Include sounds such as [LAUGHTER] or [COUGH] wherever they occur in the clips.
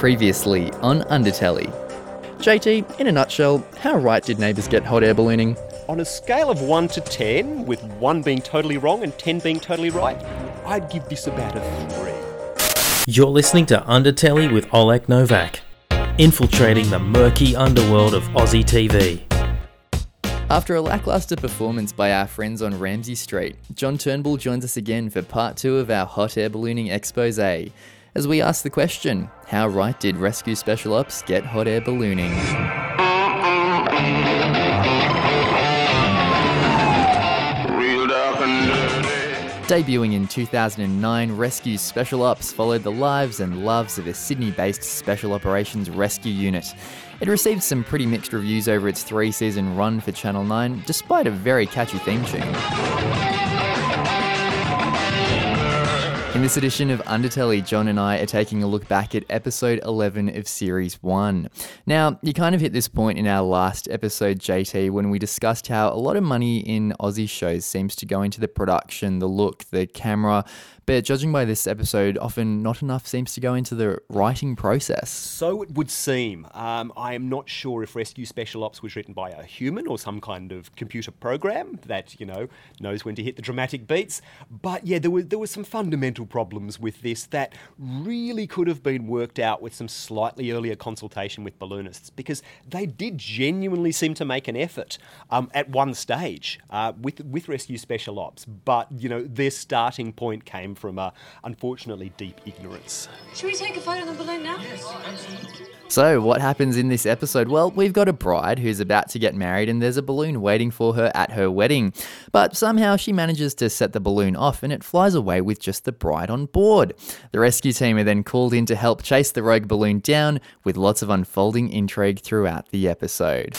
Previously on Undertelly. JT, in a nutshell, how right did neighbours get hot air ballooning? On a scale of 1 to 10, with 1 being totally wrong and 10 being totally right, I'd give this about a 3. You're listening to Undertelly with Oleg Novak, infiltrating the murky underworld of Aussie TV. After a lackluster performance by our friends on Ramsay Street, John Turnbull joins us again for part two of our hot air ballooning expose. As we ask the question, how right did Rescue Special Ops get hot air ballooning? Debuting in 2009, Rescue Special Ops followed the lives and loves of a Sydney based Special Operations Rescue Unit. It received some pretty mixed reviews over its three season run for Channel 9, despite a very catchy theme tune. In this edition of Undertelly, John and I are taking a look back at episode 11 of series 1. Now, you kind of hit this point in our last episode, JT, when we discussed how a lot of money in Aussie shows seems to go into the production, the look, the camera, but judging by this episode, often not enough seems to go into the writing process. So it would seem. Um, I am not sure if Rescue Special Ops was written by a human or some kind of computer program that, you know, knows when to hit the dramatic beats. But yeah, there were, there were some fundamental problems with this that really could have been worked out with some slightly earlier consultation with balloonists because they did genuinely seem to make an effort um, at one stage uh, with, with Rescue Special Ops. But, you know, their starting point came from, uh, unfortunately, deep ignorance. Should we take a photo of the balloon now? Yes. So, what happens in this episode? Well, we've got a bride who's about to get married, and there's a balloon waiting for her at her wedding. But somehow she manages to set the balloon off, and it flies away with just the bride on board. The rescue team are then called in to help chase the rogue balloon down, with lots of unfolding intrigue throughout the episode.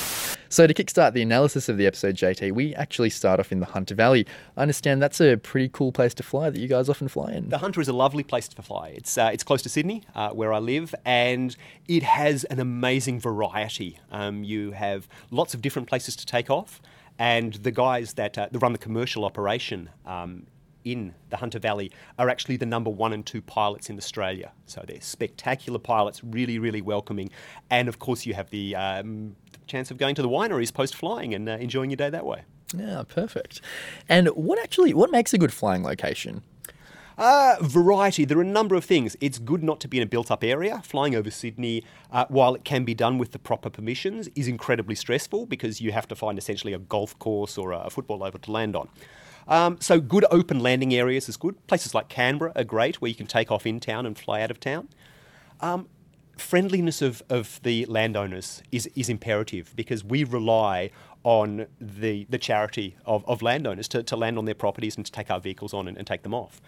So, to kickstart the analysis of the episode, JT, we actually start off in the Hunter Valley. I understand that's a pretty cool place to fly that you guys often fly in. The Hunter is a lovely place to fly. It's uh, it's close to Sydney, uh, where I live, and it has an amazing variety. Um, you have lots of different places to take off, and the guys that, uh, run the commercial operation. Um, in the Hunter Valley are actually the number one and two pilots in Australia. So they're spectacular pilots, really, really welcoming. And of course, you have the um, chance of going to the wineries post flying and uh, enjoying your day that way. Yeah, perfect. And what actually what makes a good flying location? Uh, variety. There are a number of things. It's good not to be in a built up area. Flying over Sydney, uh, while it can be done with the proper permissions, is incredibly stressful because you have to find essentially a golf course or a football oval to land on. Um, so, good open landing areas is good. Places like Canberra are great where you can take off in town and fly out of town. Um, friendliness of, of the landowners is, is imperative because we rely on the, the charity of, of landowners to, to land on their properties and to take our vehicles on and, and take them off.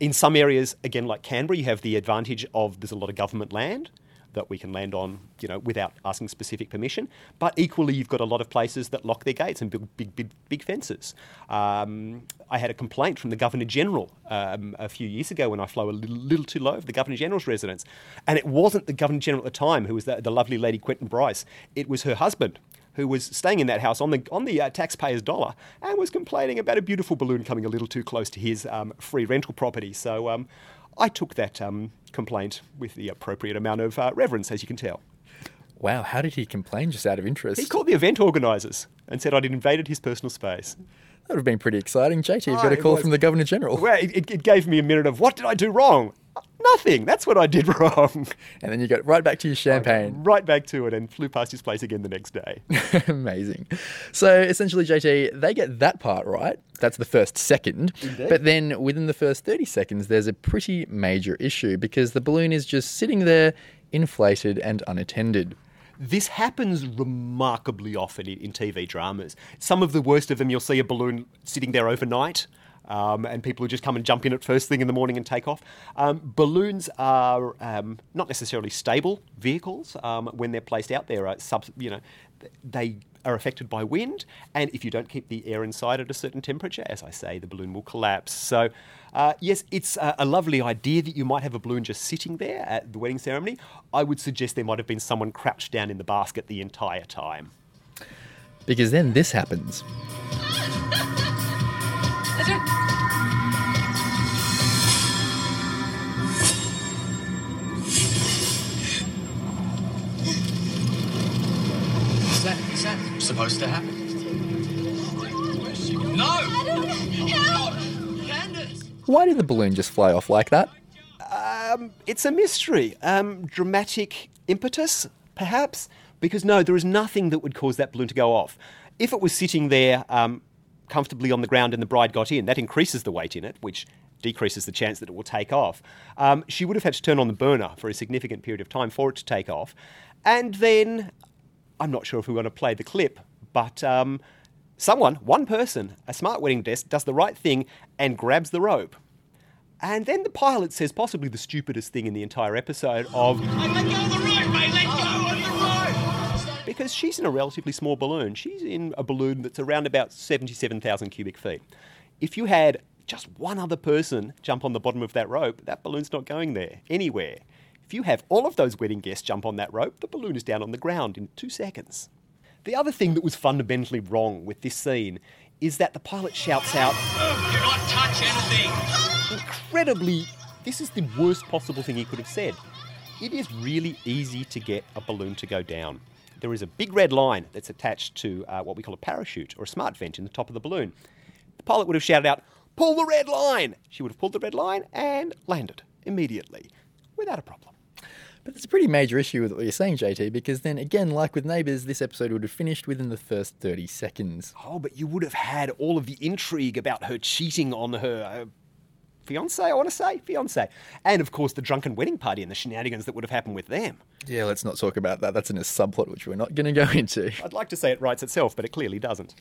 In some areas, again, like Canberra, you have the advantage of there's a lot of government land that we can land on, you know, without asking specific permission. But equally, you've got a lot of places that lock their gates and build big, big, big fences. Um, I had a complaint from the Governor General um, a few years ago when I flew a little, little, too low of the Governor General's residence, and it wasn't the Governor General at the time who was the, the lovely lady Quentin Bryce. It was her husband who was staying in that house on the on the uh, taxpayer's dollar and was complaining about a beautiful balloon coming a little too close to his um, free rental property. So um, I took that um, complaint with the appropriate amount of uh, reverence, as you can tell. Wow, how did he complain just out of interest? He called the event organisers and said I'd invaded his personal space. That would have been pretty exciting. JT, you've got a call from the Governor General. Well, it, it, gave me a minute of what did I do wrong? Nothing. That's what I did [LAUGHS] wrong. And then you got right back to your champagne. Right back to it and flew past his place again the next day. [LAUGHS] Amazing. So essentially, JT, they get that part right. That's the first second. Indeed. But then within the first 30 seconds, there's a pretty major issue because the balloon is just sitting there, inflated and unattended. This happens remarkably often in, in TV dramas. Some of the worst of them, you'll see a balloon sitting there overnight. Um, and people who just come and jump in at first thing in the morning and take off. Um, balloons are um, not necessarily stable vehicles um, when they're placed out there. Uh, sub, you know, they are affected by wind, and if you don't keep the air inside at a certain temperature, as I say, the balloon will collapse. So, uh, yes, it's a, a, lovely idea that you might have a balloon just sitting there at the wedding ceremony. I would suggest there might have been someone crouched down in the basket the entire time. Because then this happens. [LAUGHS] supposed to happen? No! Candace! Why did the balloon just fly off like that? It's a mystery. Um, dramatic impetus, perhaps? Because no, there is nothing that would cause that balloon to go off. If it was sitting there um, comfortably on the ground and the bride got in, that increases the weight in it, which decreases the chance that it will take off. Um, she would have had to turn on the burner for a significant period of time for it to take off. And then, I'm not sure if we want to play the clip, but um, someone, one person, a smart wedding desk, does the right thing and grabs the rope. And then the pilot says possibly the stupidest thing in the entire episode of Let go of the rope! Let go of the rope! because she's in a relatively small balloon. She's in a balloon that's around about 77,000 cubic feet. If you had just one other person jump on the bottom of that rope, that balloon's not going there anywhere. If you have all of those wedding guests jump on that rope, the balloon is down on the ground in two seconds. The other thing that was fundamentally wrong with this scene is that the pilot shouts out, Do not touch anything! incredibly, this is the worst possible thing he could have said. It is really easy to get a balloon to go down. There is a big red line that's attached to uh, what we call a parachute or a smart vent in the top of the balloon. The pilot would have shouted out, Pull the red line! She would have pulled the red line and landed immediately without a problem. But it's a pretty major issue with what you're saying, JT, because then again, like with Neighbours, this episode would have finished within the first 30 seconds. Oh, but you would have had all of the intrigue about her cheating on her uh, fiance, I want to say, fiance. And of course, the drunken wedding party and the shenanigans that would have happened with them. Yeah, let's not talk about that. That's in a subplot which we're not going to go into. I'd like to say it writes itself, but it clearly doesn't.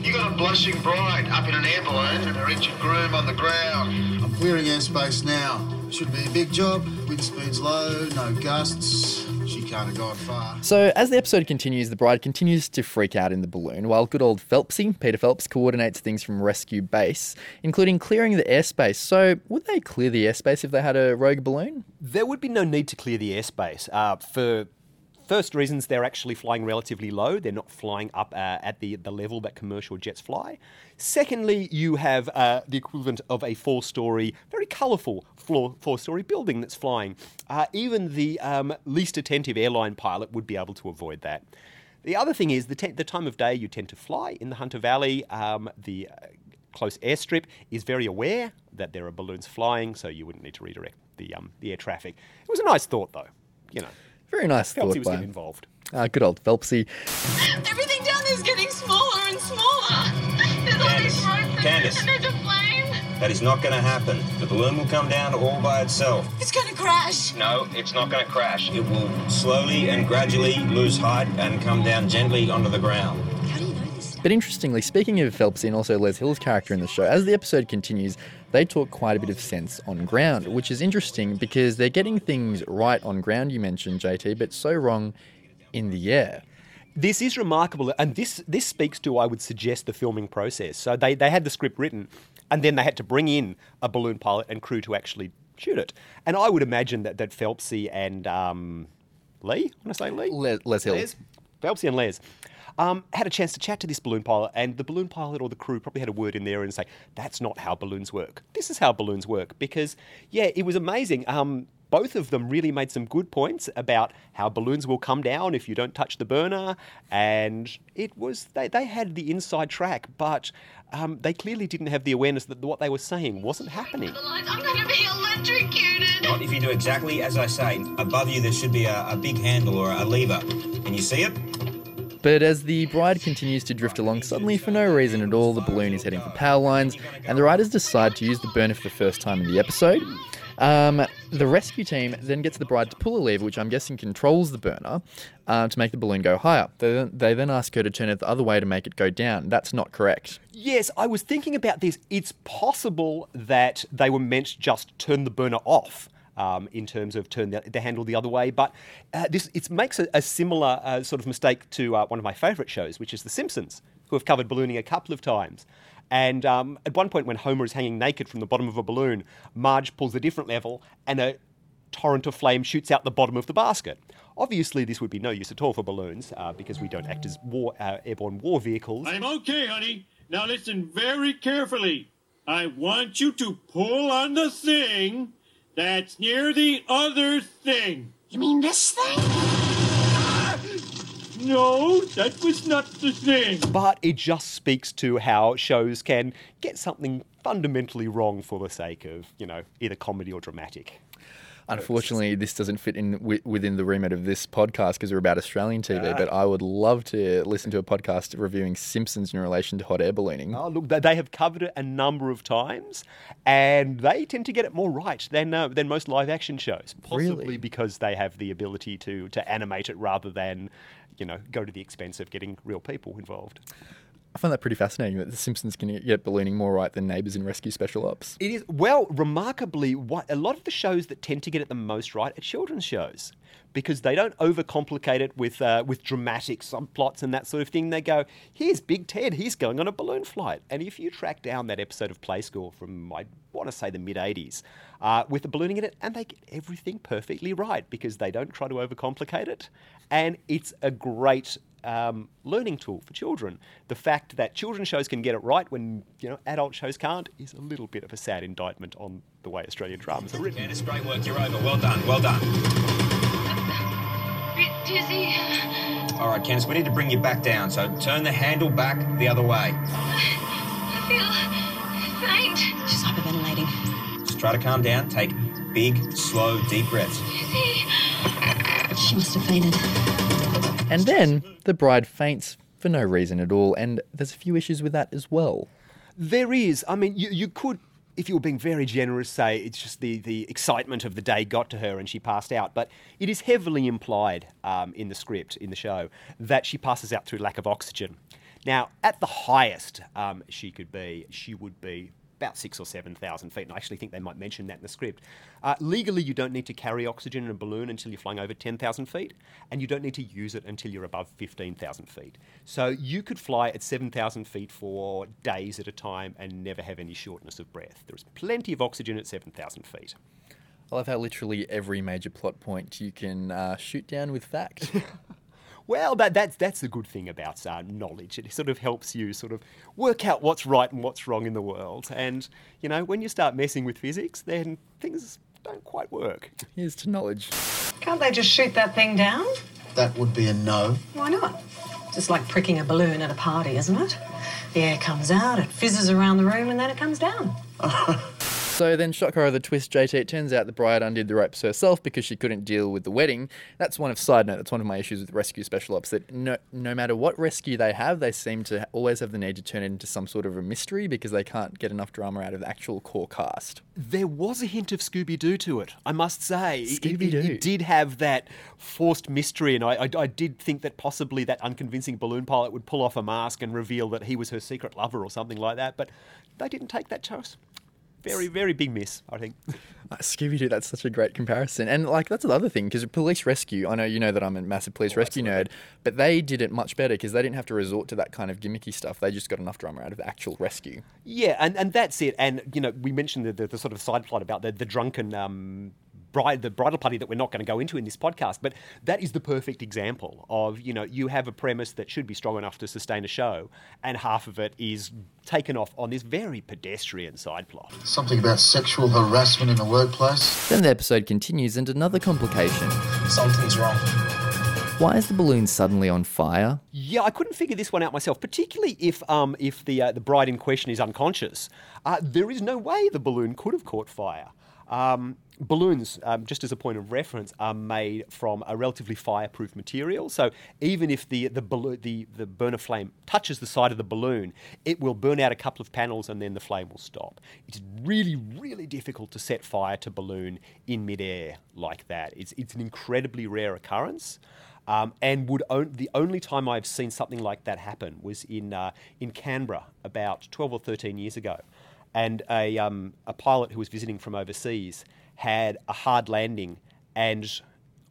You got a blushing bride up in an air balloon and a wretched groom on the ground. I'm clearing airspace now. Should be a big job. Wind speed's low, no gusts. She can't have gone far. So, as the episode continues, the bride continues to freak out in the balloon, while good old Phelpsy, Peter Phelps, coordinates things from Rescue Base, including clearing the airspace. So, would they clear the airspace if they had a rogue balloon? There would be no need to clear the airspace. Uh, for first reasons, they're actually flying relatively low. They're not flying up uh, at the, the level that commercial jets fly. Secondly, you have uh, the equivalent of a four story, very colourful four story building that's flying. Uh, even the um, least attentive airline pilot would be able to avoid that. The other thing is the, te- the time of day you tend to fly in the Hunter Valley. Um, the uh, close airstrip is very aware that there are balloons flying, so you wouldn't need to redirect the um, the air traffic. It was a nice thought, though. You know, Very nice Phelpsy thought was by getting him. involved. Ah, good old Phelpsy. Everything down there is getting smaller and smaller. There's all these Candace, ropes Candace. and there's a plane. That is not going to happen. The balloon will come down all by itself. It's gonna crash. No, it's not going to crash. It will slowly and gradually lose height and come down gently onto the ground. How do you know this? But interestingly, speaking of Phelpsy and also Les Hill's character in the show, as the episode continues, they talk quite a bit of sense on ground, which is interesting because they're getting things right on ground, you mentioned, JT, but so wrong in the air. This is remarkable, and this this speaks to, I would suggest, the filming process. So they, they had the script written, and then they had to bring in a balloon pilot and crew to actually shoot it. And I would imagine that that Phelpsy and um, Lee, I want to say Lee, Les, Les Hill. Les, Phelpsy and Les, um, had a chance to chat to this balloon pilot, and the balloon pilot or the crew probably had a word in there and say, "That's not how balloons work. This is how balloons work." Because yeah, it was amazing. Um, both of them really made some good points about how balloons will come down if you don't touch the burner, and it was they, they had the inside track, but um, they clearly didn't have the awareness that what they were saying wasn't happening. I'm gonna be electrocuted. Not if you do exactly as I say. Above you, there should be a, a big handle or a lever. Can you see it? But as the bride continues to drift along, suddenly, for no reason at all, the balloon is heading for power lines, and the riders decide to use the burner for the first time in the episode. Um, the rescue team then gets the bride to pull a lever, which I'm guessing controls the burner, uh, to make the balloon go higher. They then, they then ask her to turn it the other way to make it go down. That's not correct. Yes, I was thinking about this. It's possible that they were meant to just turn the burner off. Um, in terms of turn the, the handle the other way, but uh, this it makes a, a similar uh, sort of mistake to uh, one of my favourite shows, which is The Simpsons, who have covered ballooning a couple of times. And um, at one point, when Homer is hanging naked from the bottom of a balloon, Marge pulls a different level, and a torrent of flame shoots out the bottom of the basket. Obviously, this would be no use at all for balloons uh, because we don't act as war, uh, airborne war vehicles. I'm okay, honey. Now listen very carefully. I want you to pull on the thing that's near the other thing. You mean this thing? Ah! No, that was not the thing. But it just speaks to how shows can get something fundamentally wrong for the sake of, you know, either comedy or dramatic. Unfortunately, this doesn't fit in wi- within the remit of this podcast because we're about Australian TV. But I would love to listen to a podcast reviewing Simpsons in relation to hot air ballooning. Oh, look, they- they have covered it a number of times, and they tend to get it more right than uh, than most live action shows. Possibly Really? because they have the ability to to animate it rather than, you know, go to the expense of getting real people involved. I find that pretty fascinating that the Simpsons can get ballooning more right than Neighbours in Rescue Special Ops. It is well, remarkably, what a lot of the shows that tend to get it the most right are children's shows because they don't overcomplicate it with uh, with dramatic subplots and that sort of thing. They go, "Here's Big Ted, he's going on a balloon flight," and if you track down that episode of Play School from I want to say the mid '80s uh, with the ballooning in it, and they get everything perfectly right because they don't try to overcomplicate it, and it's a great um, learning tool for children. The fact that children's shows can get it right when you know adult shows can't is a little bit of a sad indictment on the way Australian dramas are written. Candice, great work. You're over. Well done. Well done. Bit dizzy. All right, Candice, we need to bring you back down. So turn the handle back the other way. I feel faint. She's hyperventilating. Just try to calm down. Take big, slow, deep breaths. Dizzy. She must have fainted. And then the bride faints for no reason at all, and there's a few issues with that as well. There is. I mean, you, you could, if you were being very generous, say it's just the, the excitement of the day got to her and she passed out. But it is heavily implied um, in the script, in the show, that she passes out through lack of oxygen. Now, at the highest um, she could be, she would be about six or seven thousand feet. And I actually think they might mention that in the script. Uh, legally, you don't need to carry oxygen in a balloon until you're flying over 10,000 feet, and you don't need to use it until you're above 15,000 feet. So you could fly at 7,000 feet for days at a time and never have any shortness of breath. There is plenty of oxygen at 7,000 feet. I love how literally every major plot point you can uh, shoot down with fact. [LAUGHS] Well, that, that's that's the good thing about uh, knowledge. It sort of helps you sort of work out what's right and what's wrong in the world. And you know, when you start messing with physics, then things don't quite work. Here's to knowledge. Can't they just shoot that thing down? That would be a no. Why not? Just like pricking a balloon at a party, isn't it? The air comes out, it fizzes around the room, and then it comes down. [LAUGHS] So then, shock horror, the twist, JT, it turns out the bride undid the ropes herself because she couldn't deal with the wedding. That's one of, side note, that's one of my issues with rescue special ops, that no, no matter what rescue they have, they seem to always have the need to turn it into some sort of a mystery because they can't get enough drama out of the actual core cast. There was a hint of Scooby Doo to it, I must say. It- it- Scooby-Doo. It, did have that forced mystery, and I, I, I did think that possibly that unconvincing balloon pilot would pull off a mask and reveal that he was her secret lover or something like that, but they didn't take that choice. Very, very big miss, I think. Uh, Scooby Doo, that's such a great comparison. And like that's another thing because police rescue. I know you know that I'm a massive police rescue nerd, but they did it much better because they didn't have to resort to that kind of gimmicky stuff. They just got enough drama out of the actual rescue. Yeah, and, and that's it. And you know, we mentioned the, the, the sort of side plot about the, the drunken um, bride, the bridal party that we're not going to go into in this podcast. But that is the perfect example of you know you have a premise that should be strong enough to sustain a show, and half of it is taken off on this very pedestrian side plot. Something about sexual harassment in the workplace. Then the episode continues and another complication. Something's wrong. Why is the balloon suddenly on fire? Yeah, I couldn't figure this one out myself, particularly if um, if the uh, the bride in question is unconscious. Uh, there is no way the balloon could have caught fire. Um, balloons, um, just as a point of reference, are made from a relatively fireproof material. So even if the the, the the burner flame touches the side of the balloon, it will burn out a couple of panels and then the flame will stop. It's really really difficult to set fire to balloon in midair like that. It's it's an incredibly rare occurrence. Um, and would the only time I've seen something like that happen was in uh, in Canberra about 12 or 13 years ago, and a um, a pilot who was visiting from overseas had a hard landing, and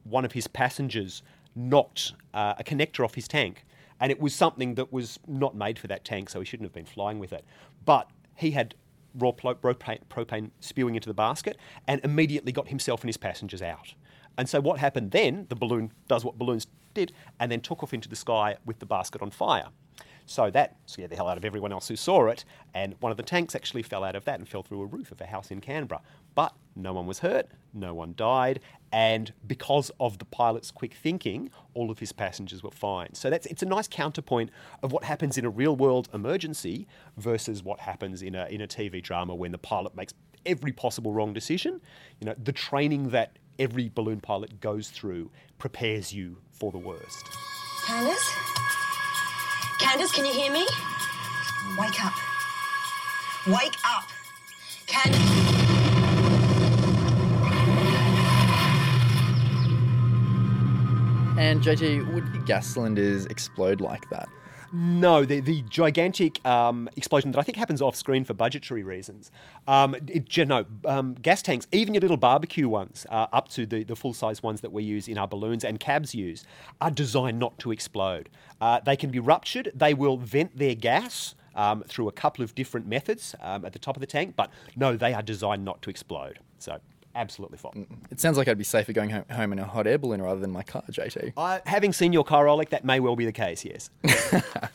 one of his passengers knocked uh, a connector off his tank, and it was something that was not made for that tank, so he shouldn't have been flying with it, but he had raw propane, propane spewing into the basket and immediately got himself and his passengers out. And so what happened then, the balloon does what balloons did and then took off into the sky with the basket on fire. So that scared the hell out of everyone else who saw it, and one of the tanks actually fell out of that and fell through a roof of a house in Canberra. But no one was hurt, no one died. And because of the pilot's quick thinking, all of his passengers were fine. So that's it's a nice counterpoint of what happens in a real world emergency versus what happens in a in a TV drama when the pilot makes every possible wrong decision. You know, the training that every balloon pilot goes through prepares you for the worst. Candace? Candace, can you hear me? Wake up. Wake up. Candace. And JT, would gas cylinders explode like that? No, the, the gigantic um, explosion that I think happens off screen for budgetary reasons. Um, it, you know, um, gas tanks, even your little barbecue ones, uh, up to the, the full size ones that we use in our balloons and cabs use, are designed not to explode. Uh, they can be ruptured, they will vent their gas. Um, through a couple of different methods um, at the top of the tank, but no, they are designed not to explode. So, absolutely fine. It sounds like I'd be safer going home in a hot air balloon rather than my car, JT. Having seen your car, Oleg, that may well be the case, yes. [LAUGHS]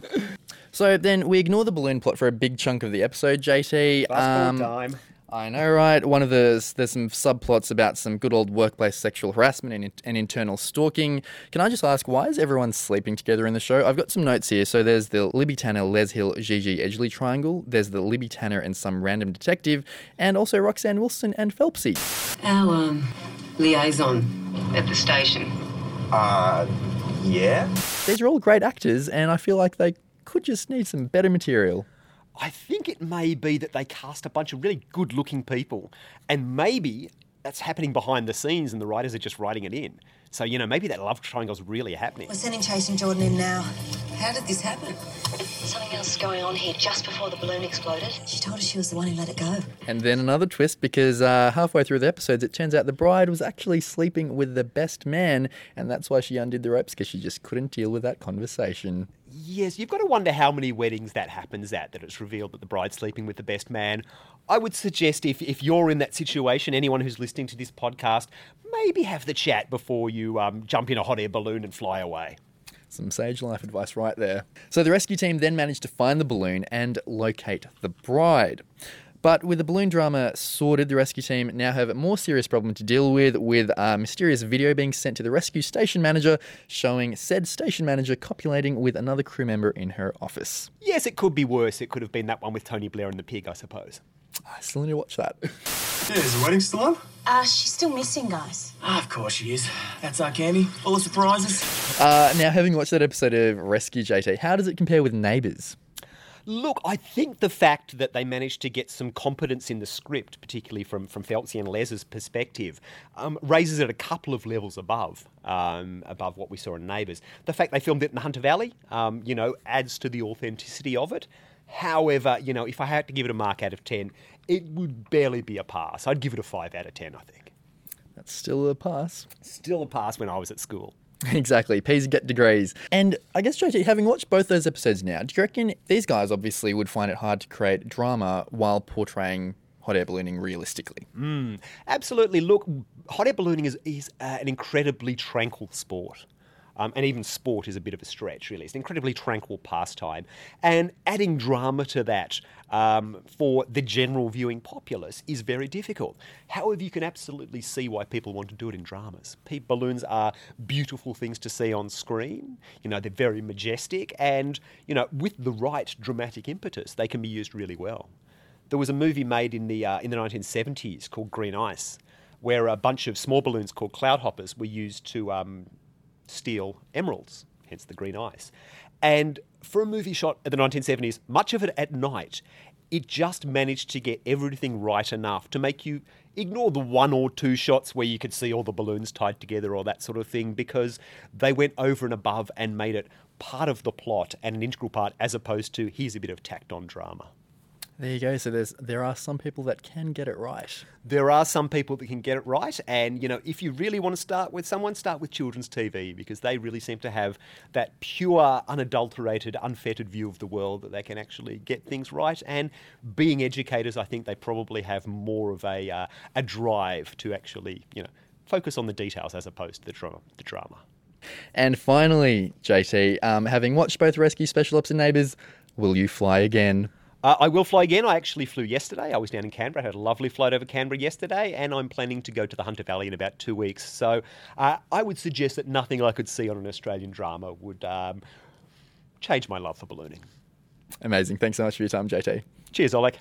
So then we ignore the balloon plot for a big chunk of the episode, JT. Forward um, time. I know, right? One of the there's some subplots about some good old workplace sexual harassment and, and internal stalking. Can I just ask why is everyone sleeping together in the show? I've got some notes here. So there's the Libby Tanner, Les Hill, Gigi Edgley triangle. There's the Libby Tanner and some random detective, and also Roxanne Wilson and Phelpsy. Our um, liaison at the station. Uh, yeah? These are all great actors, and I feel like they could just need some better material. I think it may be that they cast a bunch of really good looking people, and maybe that's happening behind the scenes and the writers are just writing it in. So, you know, maybe that love triangle's really happening. We're sending Chase and Jordan in now. How did this happen? Something else is going on here just before the balloon exploded. She told us she was the one who let it go. And then another twist because uh, halfway through the episodes, it turns out the bride was actually sleeping with the best man, and that's why she undid the ropes because she just couldn't deal with that conversation. Yes, you've got to wonder how many weddings that happens at, that it's revealed that the bride's sleeping with the best man. I would suggest if, if you're in that situation, anyone who's listening to this podcast, maybe have the chat before you um, jump in a hot air balloon and fly away. Some sage life advice right there. So the rescue team then managed to find the balloon and locate the bride. But with the balloon drama sorted, the rescue team now have a more serious problem to deal with, with a mysterious video being sent to the rescue station manager showing said station manager copulating with another crew member in her office. Yes, it could be worse. It could have been that one with Tony Blair and the pig, I suppose. I still need to watch that. [LAUGHS] Yeah, is the wedding still on? Uh, she's still missing, guys. Ah, of course she is. That's our candy. Full of surprises. Uh, now, having watched that episode of Rescue JT, how does it compare with Neighbours? Look, I think the fact that they managed to get some competence in the script, particularly from, from Phelpsy and Les's perspective, um, raises it a couple of levels above um, above what we saw in Neighbours. The fact they filmed it in the Hunter Valley, um, you know, adds to the authenticity of it. However, you know, if I had to give it a mark out of 10, it would barely be a pass. I'd give it a 5 out of 10, I think. That's still a pass. Still a pass when I was at school. [LAUGHS] Exactly. P's get degrees. And I guess, JT, having watched both those episodes now, do you reckon these guys obviously would find it hard to create drama while portraying hot air ballooning realistically? Mm, absolutely. Look, hot air ballooning is, is uh, an incredibly tranquil sport. Um, and even sport is a bit of a stretch, really. It's an incredibly tranquil pastime. And adding drama to that um, for the general viewing populace is very difficult. However, you can absolutely see why people want to do it in dramas. Balloons are beautiful things to see on screen. You know, they're very majestic. And, you know, with the right dramatic impetus, they can be used really well. There was a movie made in the, uh, in the 1970s called Green Ice, where a bunch of small balloons called cloudhoppers were used to um, steal emeralds, hence the green ice. And for a movie shot at the 1970s, much of it at night, it just managed to get everything right enough to make you ignore the one or two shots where you could see all the balloons tied together or that sort of thing because they went over and above and made it part of the plot and an integral part as opposed to here's a bit of tacked on drama. There you go. So there's there are some people that can get it right. There are some people that can get it right, and you know, if you really want to start with someone, start with children's TV because they really seem to have that pure, unadulterated, unfettered view of the world that they can actually get things right. And being educators, I think they probably have more of a uh, a drive to actually, you know, focus on the details as opposed to the drama. The drama. And finally, JT, um, having watched both Rescue Special Ops and Neighbours, will you fly again? Uh, I will fly again. I actually flew yesterday. I was down in Canberra. I had a lovely flight over Canberra yesterday, and I'm planning to go to the Hunter Valley in about two weeks. So uh, I would suggest that nothing I could see on an Australian drama would um, change my love for ballooning. Amazing. Thanks so much for your time, JT. Cheers, Oleg.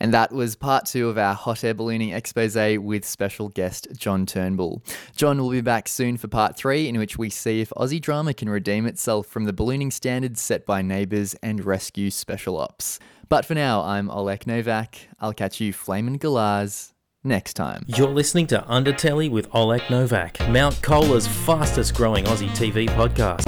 And that was part two of our hot air ballooning expose with special guest John Turnbull. John will be back soon for part three, in which we see if Aussie drama can redeem itself from the ballooning standards set by neighbours and rescue special ops. But for now, I'm Oleg Novak. I'll catch you flamin' galahs next time. You're listening to Undertelly with Oleg Novak, Mount Colah's fastest growing Aussie TV podcast.